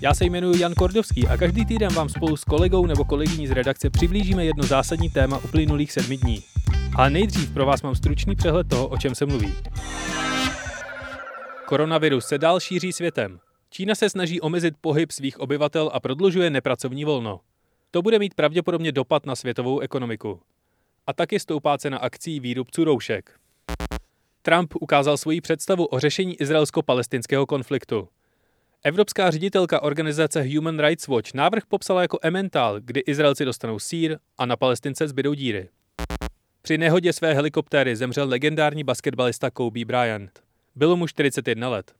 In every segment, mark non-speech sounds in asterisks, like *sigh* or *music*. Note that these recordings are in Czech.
Já se jmenuji Jan Kordovský a každý týden vám spolu s kolegou nebo kolegyní z redakce přiblížíme jedno zásadní téma uplynulých sedmi dní. Ale nejdřív pro vás mám stručný přehled toho, o čem se mluví. Koronavirus se dál šíří světem. Čína se snaží omezit pohyb svých obyvatel a prodlužuje nepracovní volno. To bude mít pravděpodobně dopad na světovou ekonomiku. A taky stoupá cena akcí výrobců roušek. Trump ukázal svoji představu o řešení izraelsko-palestinského konfliktu. Evropská ředitelka organizace Human Rights Watch návrh popsala jako emental, kdy Izraelci dostanou sír a na Palestince zbydou díry. Při nehodě své helikoptéry zemřel legendární basketbalista Kobe Bryant. Bylo mu 41 let.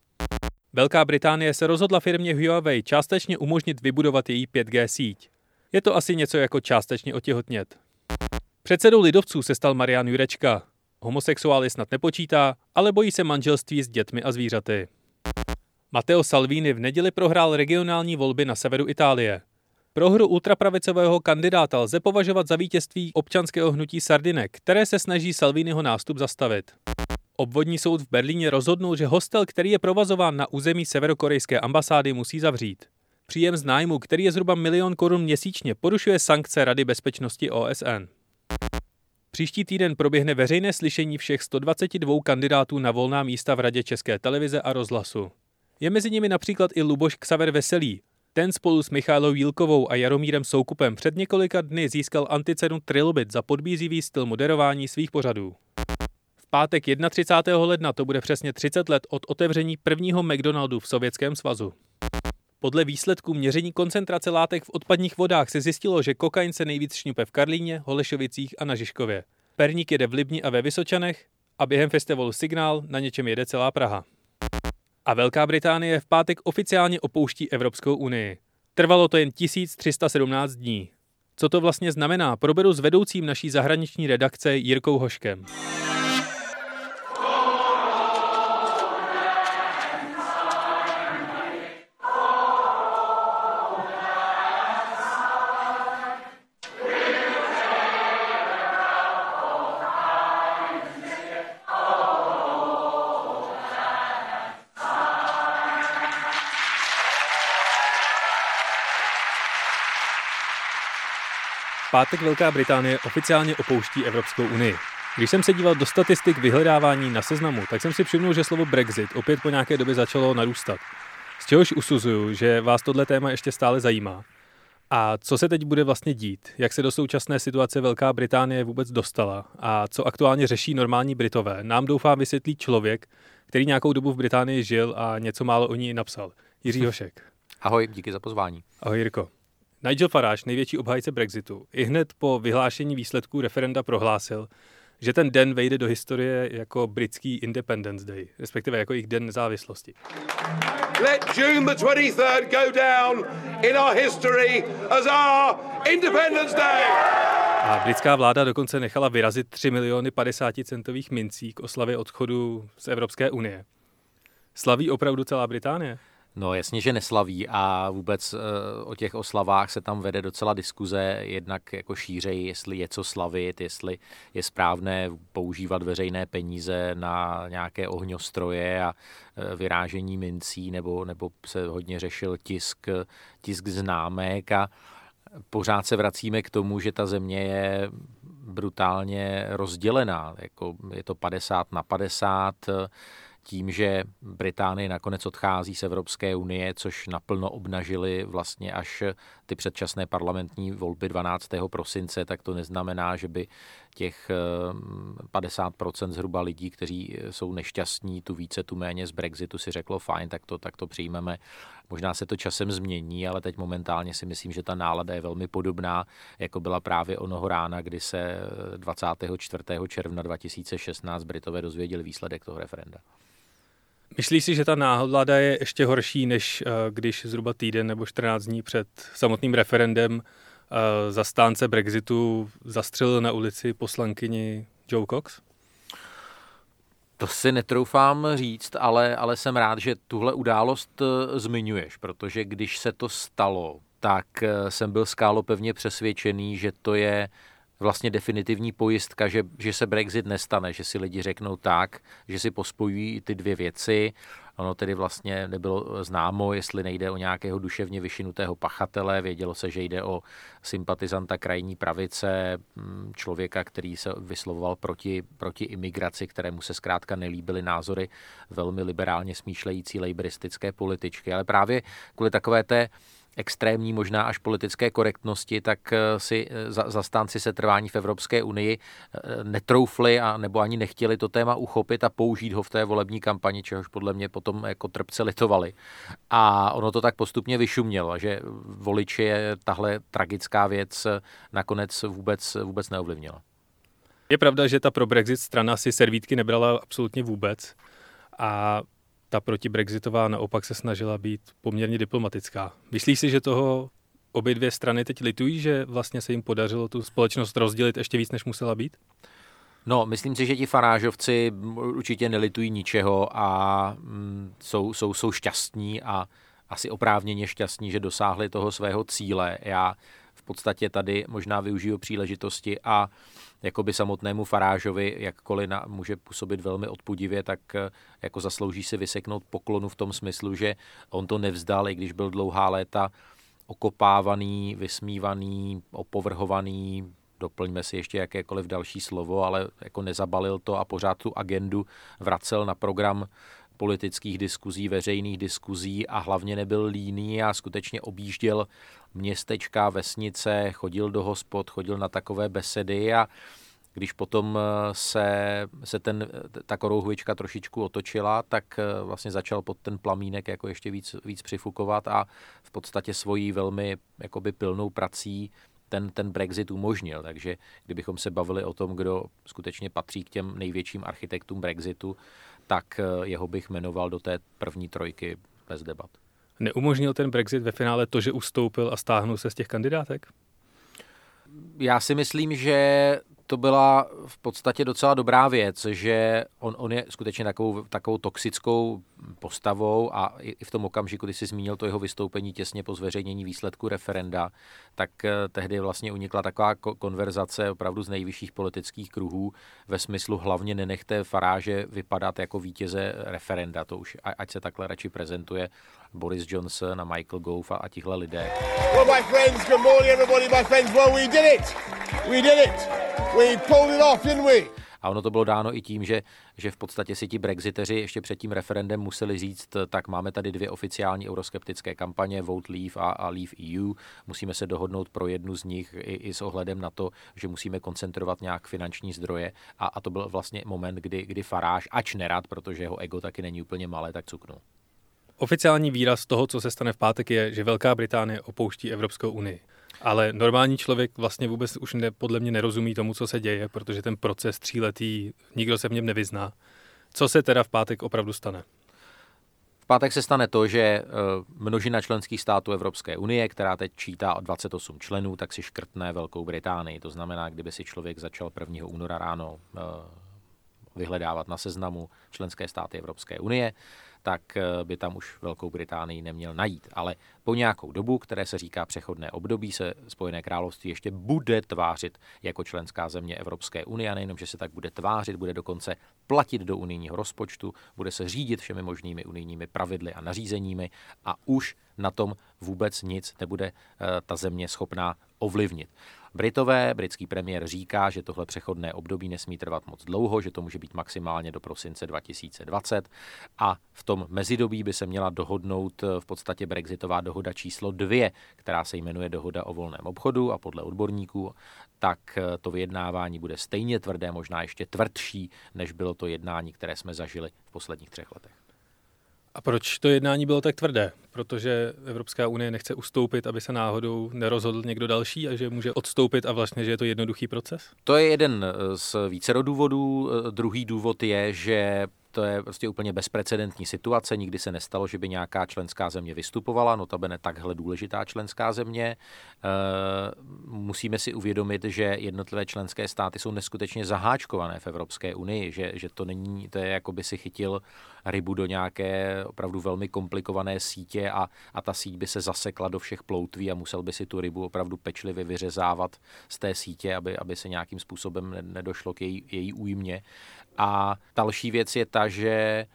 Velká Británie se rozhodla firmě Huawei částečně umožnit vybudovat její 5G síť. Je to asi něco jako částečně otěhotnět. Předsedou lidovců se stal Marian Jurečka. Homosexuály snad nepočítá, ale bojí se manželství s dětmi a zvířaty. Matteo Salvini v neděli prohrál regionální volby na severu Itálie. Prohru ultrapravicového kandidáta lze považovat za vítězství občanského hnutí Sardinek, které se snaží Salviniho nástup zastavit. Obvodní soud v Berlíně rozhodnul, že hostel, který je provazován na území severokorejské ambasády, musí zavřít. Příjem z nájmu, který je zhruba milion korun měsíčně, porušuje sankce Rady bezpečnosti OSN. Příští týden proběhne veřejné slyšení všech 122 kandidátů na volná místa v Radě České televize a rozhlasu. Je mezi nimi například i Luboš Ksaver Veselý. Ten spolu s Michálou Jílkovou a Jaromírem Soukupem před několika dny získal anticenu Trilobit za podbízivý styl moderování svých pořadů. V pátek 31. ledna to bude přesně 30 let od otevření prvního McDonaldu v Sovětském svazu. Podle výsledků měření koncentrace látek v odpadních vodách se zjistilo, že kokain se nejvíc šňupe v Karlíně, Holešovicích a na Žižkově. Perník jede v Libni a ve Vysočanech a během festivalu Signál na něčem jede celá Praha. A Velká Británie v pátek oficiálně opouští Evropskou unii. Trvalo to jen 1317 dní. Co to vlastně znamená, proberu s vedoucím naší zahraniční redakce Jirkou Hoškem. Pátek Velká Británie oficiálně opouští Evropskou unii. Když jsem se díval do statistik vyhledávání na seznamu, tak jsem si všiml, že slovo Brexit opět po nějaké době začalo narůstat. Z čehož usuzuju, že vás tohle téma ještě stále zajímá. A co se teď bude vlastně dít? Jak se do současné situace Velká Británie vůbec dostala? A co aktuálně řeší normální Britové? Nám doufám vysvětlí člověk, který nějakou dobu v Británii žil a něco málo o ní napsal. Jiří Hošek. Ahoj, díky za pozvání. Ahoj Jirko. Nigel Farage, největší obhájce Brexitu, i hned po vyhlášení výsledků referenda prohlásil, že ten den vejde do historie jako britský Independence Day, respektive jako jejich den nezávislosti. Let June the 23rd go down in our history as our Independence Day. A britská vláda dokonce nechala vyrazit 3 miliony 50 centových mincí k oslavě odchodu z Evropské unie. Slaví opravdu celá Británie? No jasně, že neslaví a vůbec uh, o těch oslavách se tam vede docela diskuze, jednak jako šířej, jestli je co slavit, jestli je správné používat veřejné peníze na nějaké ohňostroje a uh, vyrážení mincí, nebo, nebo se hodně řešil tisk, tisk známek. A pořád se vracíme k tomu, že ta země je brutálně rozdělená, jako je to 50 na 50, tím, že Británie nakonec odchází z Evropské unie, což naplno obnažili vlastně až ty předčasné parlamentní volby 12. prosince, tak to neznamená, že by těch 50% eh, zhruba lidí, kteří jsou nešťastní, tu více, tu méně z Brexitu si řeklo fajn, tak to, tak to přijmeme. Možná se to časem změní, ale teď momentálně si myslím, že ta nálada je velmi podobná, jako byla právě onoho rána, kdy se 24. června 2016 Britové dozvěděli výsledek toho referenda. Myslíš si, že ta náhlada je ještě horší, než uh, když zhruba týden nebo 14 dní před samotným referendem uh, zastánce Brexitu zastřelil na ulici poslankyni Joe Cox? To si netroufám říct, ale, ale jsem rád, že tuhle událost uh, zmiňuješ, protože když se to stalo, tak jsem byl skálopevně přesvědčený, že to je vlastně definitivní pojistka, že, že se Brexit nestane, že si lidi řeknou tak, že si pospojují ty dvě věci. Ono tedy vlastně nebylo známo, jestli nejde o nějakého duševně vyšinutého pachatele. Vědělo se, že jde o sympatizanta krajní pravice, mm, člověka, který se vyslovoval proti, proti imigraci, kterému se zkrátka nelíbily názory velmi liberálně smýšlející lejbristické političky. Ale právě kvůli takové té extrémní, možná až politické korektnosti, tak eh, si eh, zastánci setrvání v Evropské unii eh, netroufli a nebo ani nechtěli to téma uchopit a použít ho v té volební kampani, čehož podle mě potom jako trpce litovali. A ono to tak postupně vyšumělo, že voliči je tahle tragická věc nakonec vůbec, vůbec neovlivnila. Je pravda, že ta pro Brexit strana si servítky nebrala absolutně vůbec a ta protibrexitová naopak se snažila být poměrně diplomatická. Myslíš si, že toho obě dvě strany teď litují, že vlastně se jim podařilo tu společnost rozdělit ještě víc, než musela být? No, myslím si, že ti farážovci určitě nelitují ničeho a mm, jsou, jsou, jsou šťastní a asi oprávněně šťastní, že dosáhli toho svého cíle. Já podstatě tady možná využiju příležitosti a jakoby samotnému Farážovi, jakkoliv na, může působit velmi odpudivě, tak eh, jako zaslouží si vyseknout poklonu v tom smyslu, že on to nevzdal, i když byl dlouhá léta okopávaný, vysmívaný, opovrhovaný, doplňme si ještě jakékoliv další slovo, ale jako nezabalil to a pořád tu agendu vracel na program politických diskuzí, veřejných diskuzí a hlavně nebyl líný a skutečně objížděl městečka, vesnice, chodil do hospod, chodil na takové besedy a když potom eh, se, se ten, ta korouhvička trošičku otočila, tak eh, vlastně začal pod ten plamínek jako ještě víc, víc přifukovat a v podstatě svojí velmi jakoby pilnou prací ten, ten Brexit umožnil. Takže kdybychom se bavili o tom, kdo skutečně patří k těm největším architektům Brexitu, tak eh, jeho bych jmenoval do té první trojky bez debat. Neumožnil ten Brexit ve finále to, že ustoupil a stáhnul se z těch kandidátek? Já si myslím, že to byla v podstatě docela dobrá věc, že on, on je skutečně takovou, takovou toxickou postavou a i v tom okamžiku, kdy si zmínil to jeho vystoupení těsně po zveřejnění výsledku referenda, tak eh, tehdy vlastně unikla taková konverzace opravdu z nejvyšších politických kruhů ve smyslu hlavně nenechte Faráže vypadat jako vítěze referenda, to už ať se takhle radši prezentuje Boris Johnson a Michael Gove a, a tihle lidé. Well, my friends, good morning everybody, my friends. Well, we did it. We did it. We pulled it off, didn't we? A ono to bylo dáno i tím, že, že v podstatě si ti brexiteři ještě před tím referendem museli říct, tak máme tady dvě oficiální euroskeptické kampaně, Vote Leave a, a Leave EU. Musíme se dohodnout pro jednu z nich i, i s ohledem na to, že musíme koncentrovat nějak finanční zdroje. A, a to byl vlastně moment, kdy, kdy Faráž, ač nerad, protože jeho ego taky není úplně malé, tak cuknul. Oficiální výraz toho, co se stane v pátek, je, že Velká Británie opouští Evropskou unii. Ale normální člověk vlastně vůbec už ne, podle mě nerozumí tomu, co se děje, protože ten proces tříletý, nikdo se v něm nevyzná. Co se teda v pátek opravdu stane? V pátek se stane to, že eh, množina členských států Evropské unie, která teď čítá o 28 členů, tak si škrtne Velkou Británii. To znamená, kdyby si člověk začal 1. února ráno eh, vyhledávat na seznamu členské státy Evropské unie, tak eh, by tam už Velkou Británii neměl najít. Ale po nějakou dobu, které se říká přechodné období, se Spojené království ještě bude tvářit jako členská země Evropské unie nejenom, že se tak bude tvářit, bude dokonce platit do unijního rozpočtu, bude se řídit všemi možnými unijními pravidly a nařízeními a už na tom vůbec nic nebude eh, ta země schopná ovlivnit. Britové, britský premiér říká, že tohle přechodné období nesmí trvat moc dlouho, že to může být maximálně do prosince 2020 a v tom mezidobí by se měla dohodnout eh, v podstatě brexitová dohoda číslo dvě, která se jmenuje dohoda o volném obchodu a podle odborníků tak eh, to vyjednávání bude stejně tvrdé, možná ještě tvrdší, než bylo to jednání, které jsme zažili v posledních třech letech. A proč to jednání bylo tak tvrdé? Protože Evropská unie nechce ustoupit, aby se náhodou nerozhodl někdo další a že může odstoupit a vlastně, že je to jednoduchý proces? To je jeden z vícero důvodů. Druhý důvod je, že to je prostě úplně bezprecedentní situace, nikdy se nestalo, že by nějaká členská země vystupovala, notabene takhle důležitá členská země. Eh, musíme si uvědomit, že jednotlivé členské státy jsou neskutečně zaháčkované v Evropské unii, že, že to není, to je jako by si chytil rybu do nějaké opravdu velmi komplikované sítě a, a ta síť by se zasekla do všech ploutví a musel by si tu rybu opravdu pečlivě vyřezávat z té sítě, aby, aby se nějakým způsobem nedošlo k její, její újmě. A další věc je ta, že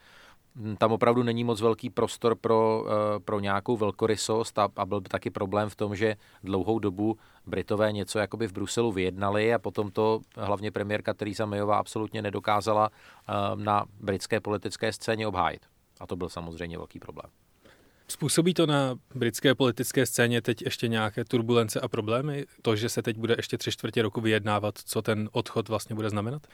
tam opravdu není moc velký prostor pro, eh, pro nějakou velkorysost a, a byl by taky problém v tom, že dlouhou dobu Britové něco jakoby v Bruselu vyjednali a potom to hlavně premiérka Theresa Mayová absolutně nedokázala eh, na britské politické scéně obhájit. A to byl samozřejmě velký problém. Způsobí to na britské politické scéně teď ještě nějaké turbulence a problémy? To, že se teď bude ještě tři čtvrtě roku vyjednávat, co ten odchod vlastně bude znamenat?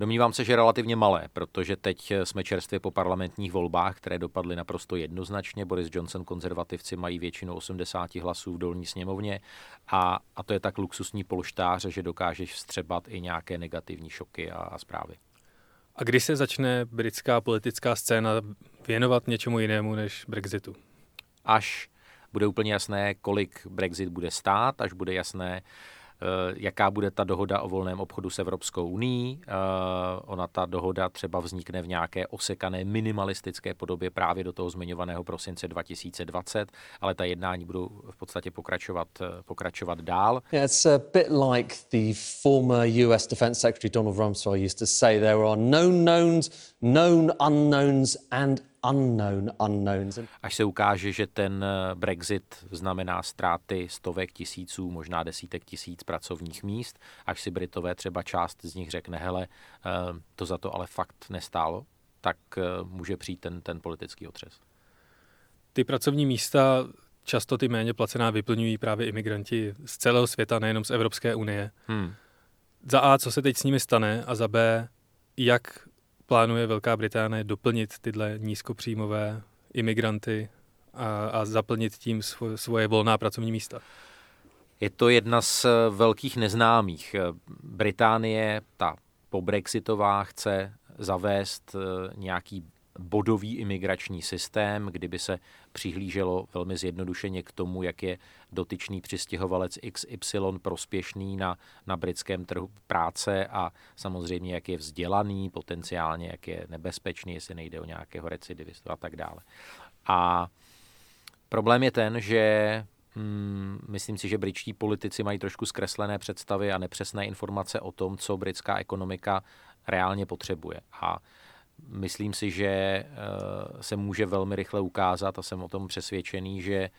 Domnívám se, že relativně malé, protože teď jsme čerstvě po parlamentních volbách, které dopadly naprosto jednoznačně. Boris Johnson konzervativci mají většinu 80 hlasů v dolní sněmovně a, a to je tak luxusní polštář, že dokážeš vstřebat i nějaké negativní šoky a, a zprávy. A kdy se začne britská politická scéna věnovat něčemu jinému než Brexitu? Až bude úplně jasné, kolik Brexit bude stát, až bude jasné, Eh, jaká bude ta dohoda o volném obchodu s Evropskou uní. Eh, ona ta dohoda třeba vznikne v nějaké osekané minimalistické podobě právě do toho zmiňovaného prosince 2020, ale ta jednání budou v podstatě pokračovat, eh, pokračovat dál. Yeah, it's a bit like the former US Defense Secretary Donald Rumsfeld used to say there are known knowns, known unknowns and unknown unknowns. Až se ukáže, že ten eh, Brexit znamená ztráty stovek tisíců, možná desítek tisíc pracovních míst, až si Britové třeba část z nich řekne, hele, eh, to za to ale fakt nestálo, tak eh, může přijít ten, ten politický otřes. Ty pracovní místa často ty méně placená vyplňují právě imigranti z celého světa, nejenom z Evropské unie. Hmm. Za A, co se teď s nimi stane, a za B, jak plánuje Velká Británie doplnit tyhle nízkopříjmové imigranty a, a zaplnit tím svoje, svoje volná pracovní místa? Je to jedna z velkých neznámých. Británie, ta po Brexitová, chce zavést eh, nějaký bodový imigrační systém, kdyby se přihlíželo velmi zjednodušeně k tomu, jak je dotyčný přistěhovalec XY prospěšný na, na britském trhu práce a samozřejmě, jak je vzdělaný, potenciálně, jak je nebezpečný, jestli nejde o nějakého recidivistu a tak dále. A problém je ten, že Hmm, myslím si, že britští politici mají trošku zkreslené představy a nepřesné informace o tom, co britská ekonomika reálně potřebuje. A myslím si, že eh, se může velmi rychle ukázat a jsem o tom přesvědčený, že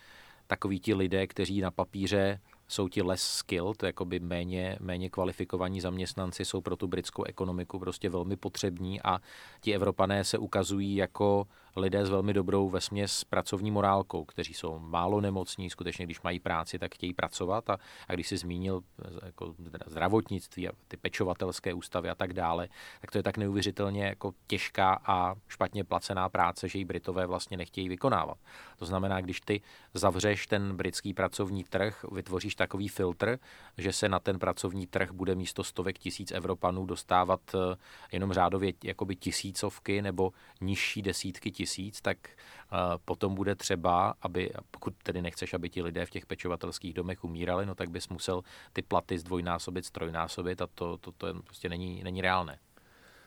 takoví ti lidé, kteří na papíře jsou ti less skilled, jakoby méně, méně kvalifikovaní zaměstnanci, jsou pro tu britskou ekonomiku prostě velmi potřební a ti Evropané se ukazují jako lidé s velmi dobrou vesměs pracovní morálkou, kteří jsou málo nemocní, skutečně když mají práci, tak chtějí pracovat a, a když si zmínil jako zdravotnictví a ty pečovatelské ústavy a tak dále, tak to je tak neuvěřitelně jako těžká a špatně placená práce, že ji Britové vlastně nechtějí vykonávat. To znamená, když ty zavřeš ten britský pracovní trh, vytvoříš takový filtr, že se na ten pracovní trh bude místo stovek tisíc Evropanů dostávat eh, jenom řádově jakoby tisícovky nebo nižší desítky tisíc, tak uh, potom bude třeba, aby, pokud tedy nechceš, aby ti lidé v těch pečovatelských domech umírali, no tak bys musel ty platy zdvojnásobit, strojnásobit a to, to, to prostě není, není reálné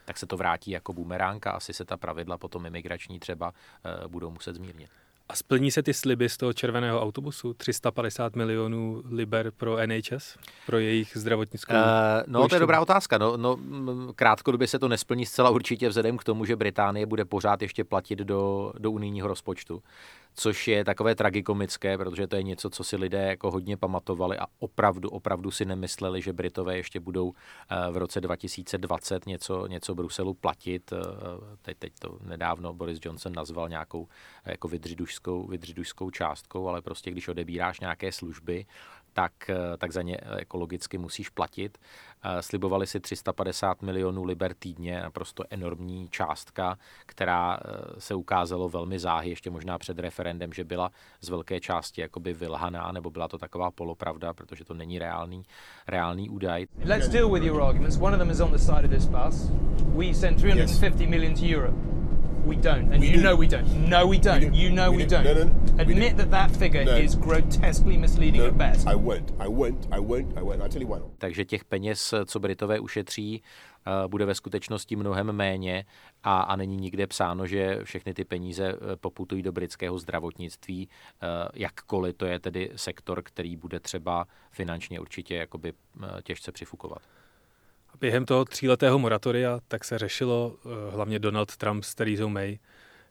tak se to vrátí jako bumeránka, asi se ta pravidla potom imigrační třeba uh, budou muset zmírnit. A splní se ty sliby z toho červeného autobusu? 350 milionů liber pro NHS? Pro jejich zdravotnickou uh, No, pojištění? to je dobrá otázka. No, no, krátkodobě se to nesplní zcela určitě vzhledem k tomu, že Británie bude pořád ještě platit do, do unijního rozpočtu což je takové tragikomické, protože to je něco, co si lidé jako hodně pamatovali a opravdu, opravdu si nemysleli, že Britové ještě budou eh, v roce 2020 něco, něco Bruselu platit. Eh, teď, teď to nedávno Boris Johnson nazval nějakou eh, jako vydřidušskou, vydřidušskou částkou, ale prostě když odebíráš nějaké služby, tak, eh, tak za ně ekologicky musíš platit. Slibovali si 350 milionů liber týdně, naprosto enormní částka, která se ukázalo velmi záhy, ještě možná před referendem, že byla z velké části jakoby vylhaná, nebo byla to taková polopravda, protože to není reálný, reálný údaj. Let's deal with your arguments. One of them is on the side of this bus. We send 350 yes. million to Europe. We don't, and we you do. know we don't. No, we don't. We you know we, we don't. No, no, no. Admit that that figure no. is grotesquely misleading no, at best. I won't. I won't. I won't. I won't. I'll tell you why. Takže těch peněz, co Britové ušetří, uh, bude ve skutečnosti mnohem méně a, a není nikde psáno, že všechny ty peníze uh, poputují do britského zdravotnictví, uh, jakkoliv to je tedy sektor, který bude třeba finančně určitě jakoby těžce přifukovat. Během toho tříletého moratoria tak se řešilo eh, hlavně Donald Trump s Theresa May,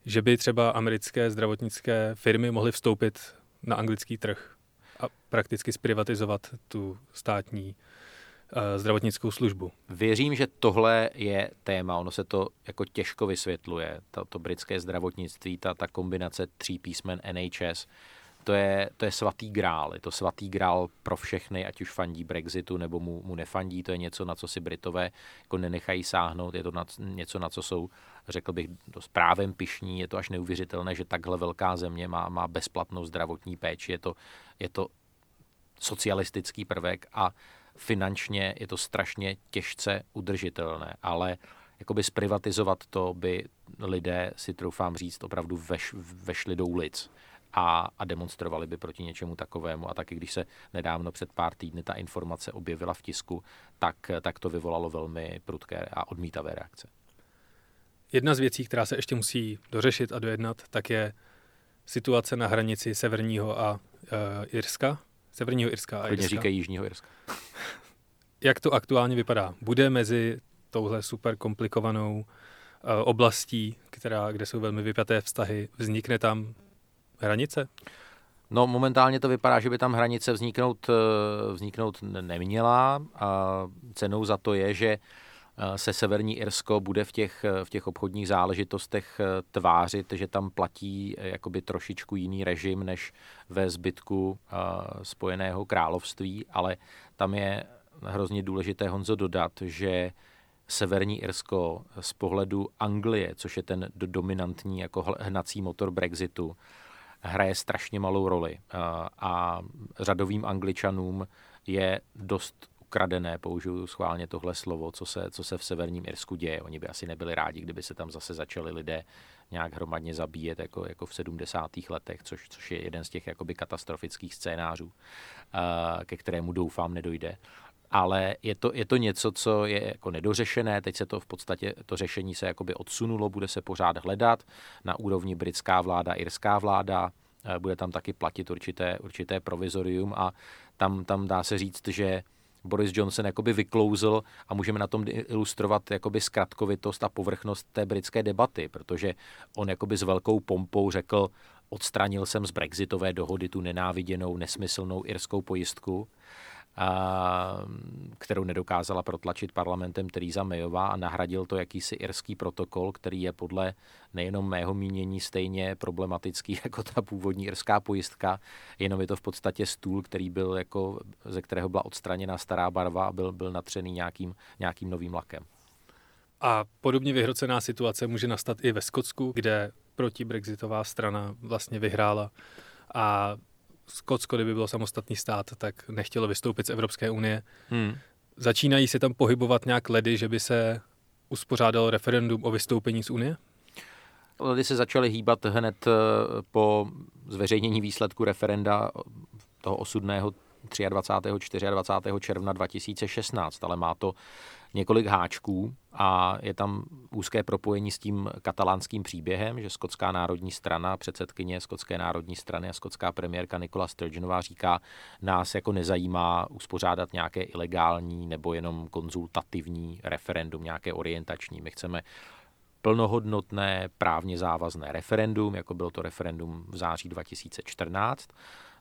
že by třeba americké zdravotnické firmy mohly vstoupit na anglický trh a prakticky zprivatizovat tu státní uh, zdravotnickou službu. Věřím, že tohle je téma, ono se to jako těžko vysvětluje, to, to britské zdravotnictví, ta, ta kombinace tří písmen NHS, to je, to je svatý grál. Je to svatý grál pro všechny, ať už fandí Brexitu nebo mu, mu nefandí. To je něco, na co si Britové jako nenechají sáhnout. Je to na, něco, na co jsou, řekl bych, dost právem pišní. Je to až neuvěřitelné, že takhle velká země má, má bezplatnou zdravotní péči. Je to, je to socialistický prvek a finančně je to strašně těžce udržitelné. Ale jakoby zprivatizovat to by lidé, si troufám říct, opravdu veš, vešli do ulic a, a demonstrovali by proti něčemu takovému. A taky když se nedávno před pár týdny ta informace objevila v tisku, tak, tak to vyvolalo velmi prudké a odmítavé reakce. Jedna z věcí, která se ještě musí dořešit a dojednat, tak je situace na hranici Severního a uh, Irska. Severního Irska a Irska. říkají Jižního Irska. *laughs* Jak to aktuálně vypadá? Bude mezi touhle super komplikovanou uh, oblastí, která, kde jsou velmi vypjaté vztahy, vznikne tam hranice? No momentálně to vypadá, že by tam hranice vzniknout, eh, vzniknout neměla a cenou za to je, že eh, se Severní Irsko bude v těch, v těch obchodních záležitostech eh, tvářit, že tam platí jakoby trošičku jiný režim než ve zbytku Spojeného království, ale tam je hrozně důležité, Honzo, dodat, že Severní Irsko z pohledu Anglie, což je ten dominantní jako hnací motor Brexitu, hraje strašně malou roli a řadovým angličanům je dost ukradené, použiju schválně tohle slovo, co se, co se v severním Irsku děje. Oni by asi nebyli rádi, kdyby se tam zase začali lidé nějak hromadně zabíjet, jako, jako v 70. letech, což, což je jeden z těch jakoby katastrofických scénářů, ke kterému doufám nedojde ale je to, je to něco, co je jako nedořešené, teď se to v podstatě, to řešení se jakoby odsunulo, bude se pořád hledat. Na úrovni britská vláda, irská vláda, eh, bude tam taky platit určité, určité provizorium a tam, tam dá se říct, že Boris Johnson jakoby vyklouzl a můžeme na tom ilustrovat jakoby zkratkovitost a povrchnost té britské debaty, protože on jakoby s velkou pompou řekl, odstranil jsem z brexitové dohody tu nenáviděnou, nesmyslnou irskou pojistku kterou nedokázala protlačit parlamentem Theresa Mayová a nahradil to jakýsi irský protokol, který je podle nejenom mého mínění stejně problematický *laughs* jako ta původní irská pojistka, jenom je to v podstatě stůl, který byl jako, ze kterého byla odstraněna stará barva a byl, byl natřený nějakým, nějakým novým lakem. A podobně vyhrocená situace může nastat i ve Skotsku, kde proti-brexitová strana vlastně vyhrála a Skotsko, kdyby bylo samostatný stát, tak nechtělo vystoupit z Evropské unie. Hmm. Začínají se tam pohybovat nějak ledy, že by se uspořádalo referendum o vystoupení z unie? Ledy se začaly hýbat hned eh, po zveřejnění výsledku referenda toho osudného 23. 24. června 2016, ale má to několik háčků a je tam úzké propojení s tím katalánským příběhem, že Skotská národní strana, předsedkyně Skotské národní strany a skotská premiérka Nikola Sturgeonová říká, nás jako nezajímá uspořádat nějaké ilegální nebo jenom konzultativní referendum, nějaké orientační. My chceme plnohodnotné právně závazné referendum, jako bylo to referendum v září 2014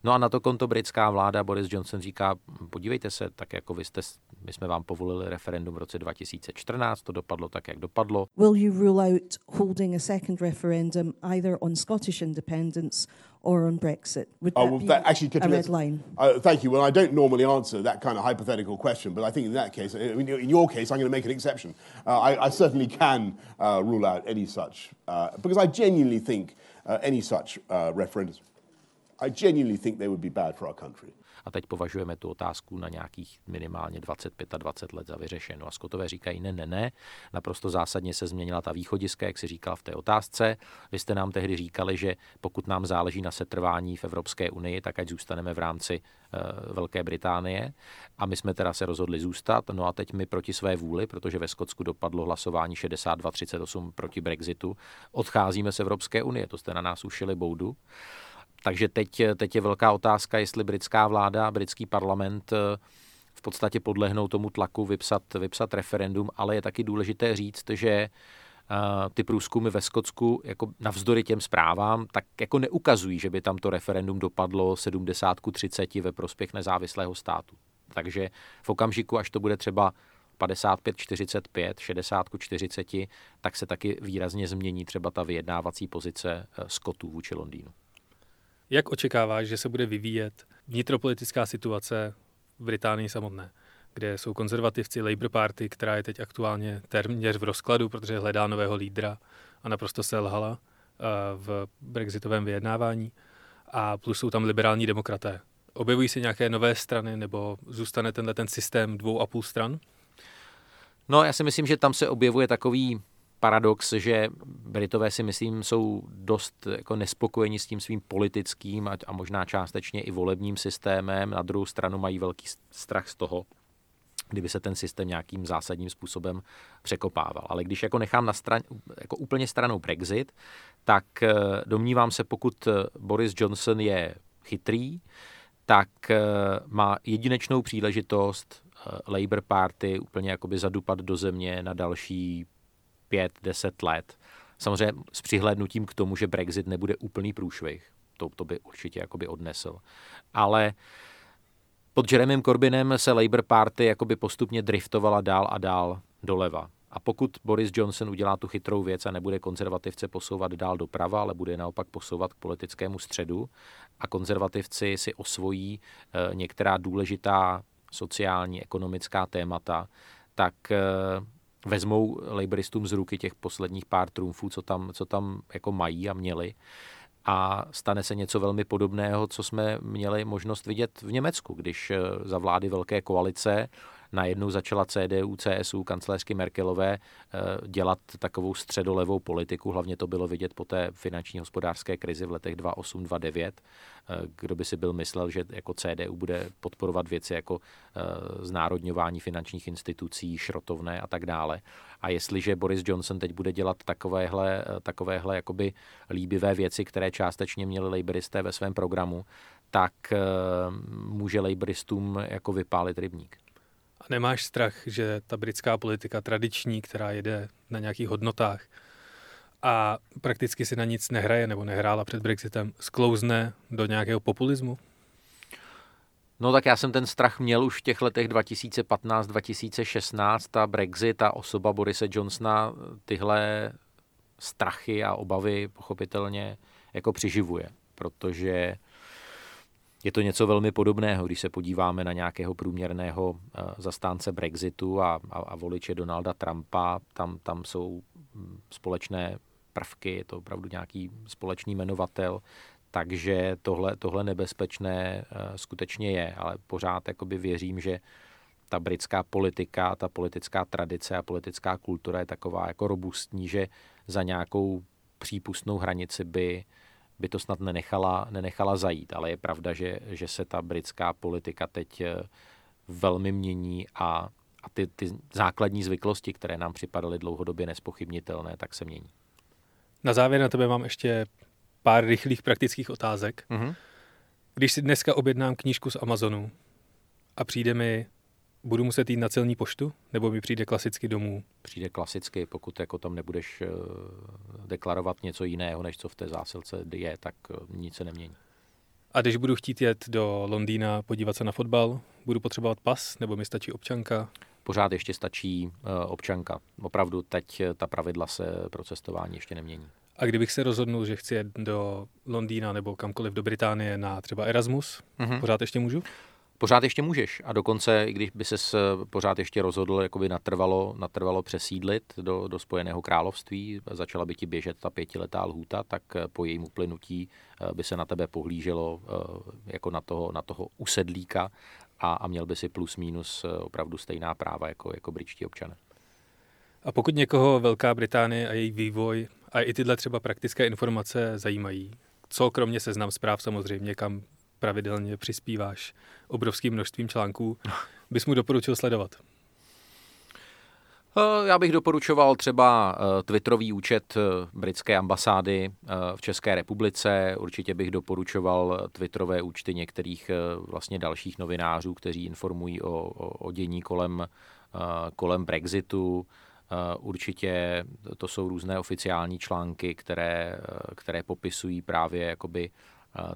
No a na to konto britská vláda Boris Johnson říká, podívejte se, tak jako vy jste, my jsme vám povolili referendum v roce 2014, to dopadlo tak, jak dopadlo. Will you rule out holding a second referendum either on Scottish independence or on Brexit? Would Oh, that well, be that- actually, a red line? Uh, thank you. Well, I don't normally answer that kind of hypothetical question, but I think in that case, I mean, in your case, I'm going to make an exception. Uh, I, I certainly can uh, rule out any such, uh, because I genuinely think uh, any such uh, A teď považujeme tu otázku na nějakých minimálně 25 a 20 let za vyřešenou. A Skotové říkají ne, ne, ne. Naprosto zásadně se změnila ta východiska, jak si říkal v té otázce. Vy jste nám tehdy říkali, že pokud nám záleží na setrvání v Evropské unii, tak ať zůstaneme v rámci uh, Velké Británie. A my jsme teda se rozhodli zůstat. No a teď my proti své vůli, protože ve Skotsku dopadlo hlasování 62-38 proti Brexitu, odcházíme z Evropské unie. To jste na nás ušili boudu. Takže teď, teď je velká otázka, jestli britská vláda, britský parlament eh, v podstatě podlehnou tomu tlaku vypsat, vypsat referendum, ale je taky důležité říct, že eh, ty průzkumy ve Skotsku, jako navzdory těm zprávám, tak jako neukazují, že by tam to referendum dopadlo 70 ku 30 ve prospěch nezávislého státu. Takže v okamžiku, až to bude třeba 55, 45, 60 ku 40, tak se taky výrazně změní třeba ta vyjednávací pozice eh, Skotů vůči Londýnu. Jak očekáváš, že se bude vyvíjet vnitropolitická situace v Británii samotné, kde jsou konzervativci Labour Party, která je teď aktuálně téměř v rozkladu, protože hledá nového lídra a naprosto selhala eh, v brexitovém vyjednávání. A plus jsou tam liberální demokraté. Objevují se nějaké nové strany nebo zůstane tenhle ten systém dvou a půl stran? No, já si myslím, že tam se objevuje takový paradox, že Britové si myslím jsou dost jako nespokojeni s tím svým politickým a, možná částečně i volebním systémem. Na druhou stranu mají velký strach z toho, kdyby se ten systém nějakým zásadním způsobem překopával. Ale když jako nechám na stran, jako úplně stranou Brexit, tak domnívám se, pokud Boris Johnson je chytrý, tak má jedinečnou příležitost Labour Party úplně jakoby zadupat do země na další pět, deset let. Samozřejmě s přihlédnutím k tomu, že Brexit nebude úplný průšvih. To, to by určitě jakoby odnesl. Ale pod Jeremym Corbynem se Labour Party jakoby postupně driftovala dál a dál doleva. A pokud Boris Johnson udělá tu chytrou věc a nebude konzervativce posouvat dál doprava, ale bude naopak posouvat k politickému středu a konzervativci si osvojí e, některá důležitá sociální, ekonomická témata, tak e, vezmou laboristům z ruky těch posledních pár trumfů, co tam, co tam jako mají a měli. A stane se něco velmi podobného, co jsme měli možnost vidět v Německu, když za vlády velké koalice najednou začala CDU, CSU, kancelářky Merkelové dělat takovou středolevou politiku. Hlavně to bylo vidět po té finanční hospodářské krizi v letech 2008-2009. Kdo by si byl myslel, že jako CDU bude podporovat věci jako znárodňování finančních institucí, šrotovné a tak dále. A jestliže Boris Johnson teď bude dělat takovéhle, takovéhle jakoby líbivé věci, které částečně měli laboristé ve svém programu, tak může laboristům jako vypálit rybník. A nemáš strach, že ta britská politika tradiční, která jede na nějakých hodnotách a prakticky si na nic nehraje nebo nehrála před Brexitem, sklouzne do nějakého populismu? No tak já jsem ten strach měl už v těch letech 2015-2016. Ta Brexit, ta osoba Borise Johnsona tyhle strachy a obavy pochopitelně jako přiživuje, protože je to něco velmi podobného, když se podíváme na nějakého průměrného zastánce Brexitu a, a, a voliče Donalda Trumpa. Tam, tam jsou společné prvky, je to opravdu nějaký společný jmenovatel, takže tohle, tohle nebezpečné skutečně je, ale pořád jakoby věřím, že ta britská politika, ta politická tradice a politická kultura je taková jako robustní, že za nějakou přípustnou hranici by by to snad nenechala, nenechala zajít, ale je pravda, že, že se ta britská politika teď velmi mění a, a ty, ty základní zvyklosti, které nám připadaly dlouhodobě nespochybnitelné, tak se mění. Na závěr na tebe mám ještě pár rychlých praktických otázek. Mm-hmm. Když si dneska objednám knížku z Amazonu a přijde mi Budu muset jít na celní poštu, nebo mi přijde klasicky domů? Přijde klasicky, pokud jako tam nebudeš deklarovat něco jiného, než co v té zásilce je, tak nic se nemění. A když budu chtít jet do Londýna podívat se na fotbal, budu potřebovat pas nebo mi stačí občanka? Pořád ještě stačí uh, občanka. Opravdu teď ta pravidla se pro cestování ještě nemění. A kdybych se rozhodnul, že chci jet do Londýna nebo kamkoliv do Británie na třeba Erasmus, mm-hmm. pořád ještě můžu? Pořád ještě můžeš a dokonce, i když by se pořád ještě rozhodl jakoby natrvalo, natrvalo přesídlit do, do Spojeného království, začala by ti běžet ta pětiletá lhůta, tak po jejím uplynutí eh, by se na tebe pohlíželo eh, jako na toho, na toho usedlíka a, a měl by si plus minus eh, opravdu stejná práva jako, jako britští občané. A pokud někoho Velká Británie a její vývoj a i tyhle třeba praktické informace zajímají, co kromě seznam zpráv samozřejmě, kam pravidelně přispíváš obrovským množstvím článků, *laughs* bys mu doporučil sledovat? Eh, já bych doporučoval třeba eh, Twitterový účet britské ambasády v České republice. Určitě bych doporučoval Twitterové účty některých vlastně dalších novinářů, kteří informují o, o, o dění kolem, kolem Brexitu. Určitě to jsou různé oficiální články, které, které popisují právě jakoby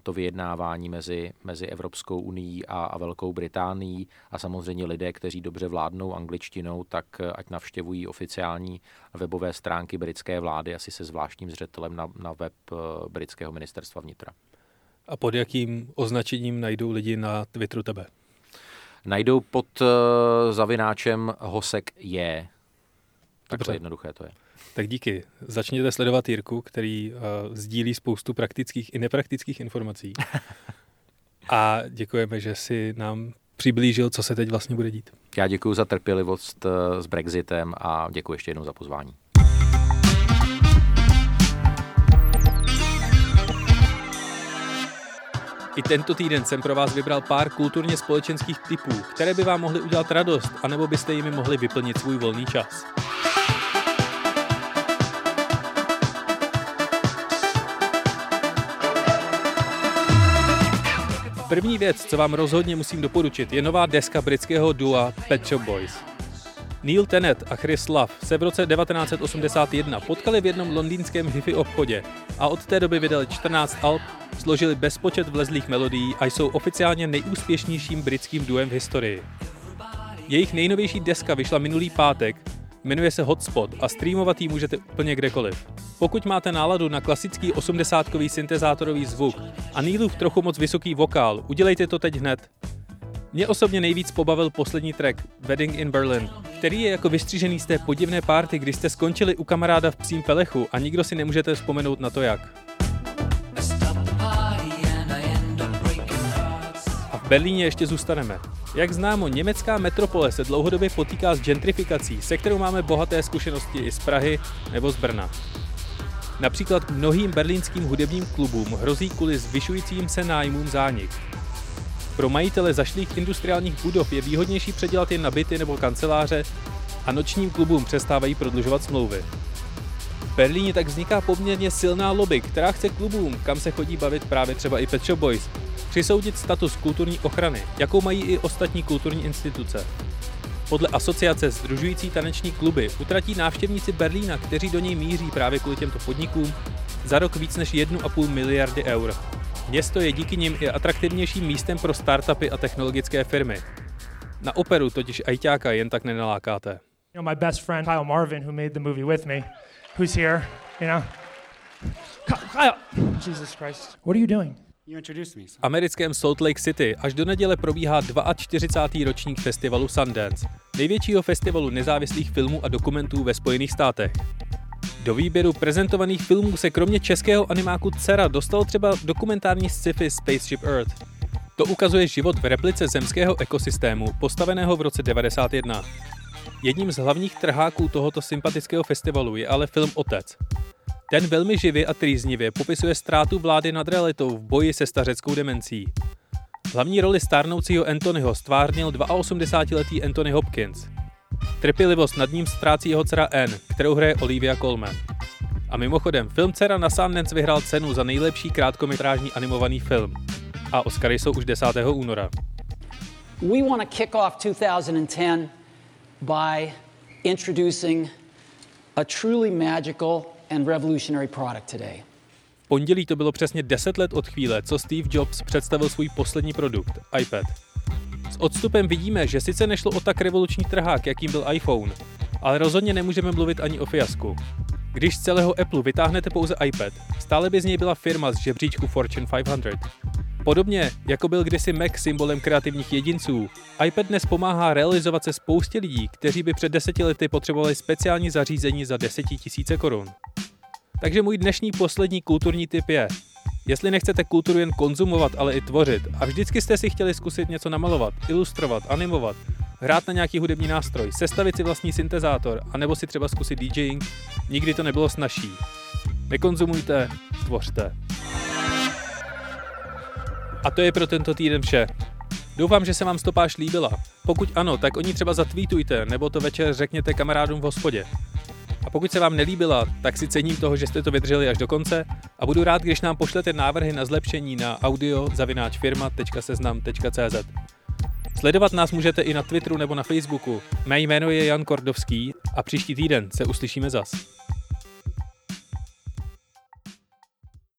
to vyjednávání mezi, mezi Evropskou unii a, a Velkou Británií a samozřejmě lidé, kteří dobře vládnou angličtinou, tak ať navštěvují oficiální webové stránky britské vlády, asi se zvláštním zřetelem na, na web eh, britského ministerstva vnitra. A pod jakým označením najdou lidi na Twitteru tebe? Najdou pod uh, zavináčem Hosek je. Takhle jednoduché to je. Tak díky. Začněte sledovat Jirku, který uh, sdílí spoustu praktických i nepraktických informací. *laughs* A děkujeme, že si nám přiblížil, co se teď vlastně bude dít. Já děkuji za trpělivost eh, s Brexitem a děkuji ještě jednou za pozvání. I tento týden jsem pro vás vybral pár kulturně společenských typů, které by vám mohly udělat radost, anebo byste jimi mohli vyplnit svůj volný čas. První věc, co vám rozhodně musím doporučit, je nová deska britského dua Pet Shop Boys. Neil Tennant a Chris Love se v roce 1981 potkali v jednom londýnském hifi obchodě a od té doby vydali 14 alb, složili bezpočet vlezlých melodií a jsou oficiálně nejúspěšnějším britským duem v historii. Jejich nejnovější deska vyšla minulý pátek Jmenuje se Hotspot a streamovat ji můžete úplně kdekoliv. Pokud máte náladu na klasický 80-kový syntezátorový zvuk a Neilův trochu moc vysoký vokál, udělejte to teď hned. Mě osobně nejvíc pobavil poslední track Wedding in Berlin, který je jako vystřížený z té podivné párty, kdy jste skončili u kamaráda v psím pelechu a nikdo si nemůžete vzpomenout na to jak. Berlíně ještě zůstaneme. Jak známo, německá metropole se dlouhodobě potýká s gentrifikací, se kterou máme bohaté zkušenosti i z Prahy nebo z Brna. Například mnohým berlínským hudebním klubům hrozí kvůli zvyšujícím se nájmům zánik. Pro majitele zašlých industriálních budov je výhodnější předělat jen na byty nebo kanceláře a nočním klubům přestávají prodlužovat smlouvy. V Berlíně tak vzniká poměrně silná lobby, která chce klubům, kam se chodí bavit právě třeba i Pet Shop Boys, přisoudit status kulturní ochrany, jakou mají i ostatní kulturní instituce. Podle asociace Združující taneční kluby utratí návštěvníci Berlína, kteří do něj míří právě kvůli těmto podnikům, za rok víc než 1,5 miliardy eur. Město je díky nim i atraktivnějším místem pro startupy a technologické firmy. Na operu totiž ajťáka jen tak nenalákáte. You know, my best friend Kyle Marvin, who made the movie with me, who's here, you know. Kyle, Jesus Christ, what are you doing? V americkém Salt Lake City až do neděle probíhá 42. ročník festivalu Sundance, největšího festivalu nezávislých filmů a dokumentů ve Spojených státech. Do výběru prezentovaných filmů se kromě českého animáku Cera dostal třeba dokumentární sci-fi Spaceship Earth. To ukazuje život v replice zemského ekosystému, postaveného v roce 91. Jedním z hlavních trháků tohoto sympatického festivalu je ale film Otec, ten velmi živě a trýznivě popisuje ztrátu vlády nad realitou v boji se stařeckou demencí. Hlavní roli stárnoucího Anthonyho stvárnil 82-letý Anthony Hopkins. Trpělivost nad ním ztrácí jeho dcera Anne, kterou hraje Olivia Colman. A mimochodem, film Dcera na Sundance vyhrál cenu za nejlepší krátkometrážní animovaný film. A Oscary jsou už 10. února. We want to kick off 2010 by introducing a truly magical and revolutionary product today. Pondělí to bylo přesně 10 let od chvíle, co Steve Jobs představil svůj poslední produkt, iPad. S odstupem vidíme, že sice nešlo o tak revoluční trhák, jakým byl iPhone, ale rozhodně nemůžeme mluvit ani o fiasku. Když z celého Apple vytáhnete pouze iPad, stále by z něj byla firma z žebříčku Fortune 500. Podobně, jako byl kdysi Mac symbolem kreativních jedinců, iPad dnes pomáhá realizovat se spoustě lidí, kteří by před deseti lety potřebovali speciální zařízení za desetitisíce korun. Takže můj dnešní poslední kulturní tip je, jestli nechcete kulturu jen konzumovat, ale i tvořit a vždycky jste si chtěli zkusit něco namalovat, ilustrovat, animovat, hrát na nějaký hudební nástroj, sestavit si vlastní syntezátor, anebo si třeba zkusit DJing, nikdy to nebylo snažší. Nekonzumujte, tvořte. A to je pro tento týden vše. Doufám, že se vám stopáž líbila. Pokud ano, tak o ní třeba zatweetujte, nebo to večer řekněte kamarádům v hospodě. A pokud se vám nelíbila, tak si cením toho, že jste to vydrželi až do konce a budu rád, když nám pošlete návrhy na zlepšení na audio.firma.seznam.cz. Sledovat nás můžete i na Twitteru nebo na Facebooku. Mé jméno je Jan Kordovský a příští týden se uslyšíme zas.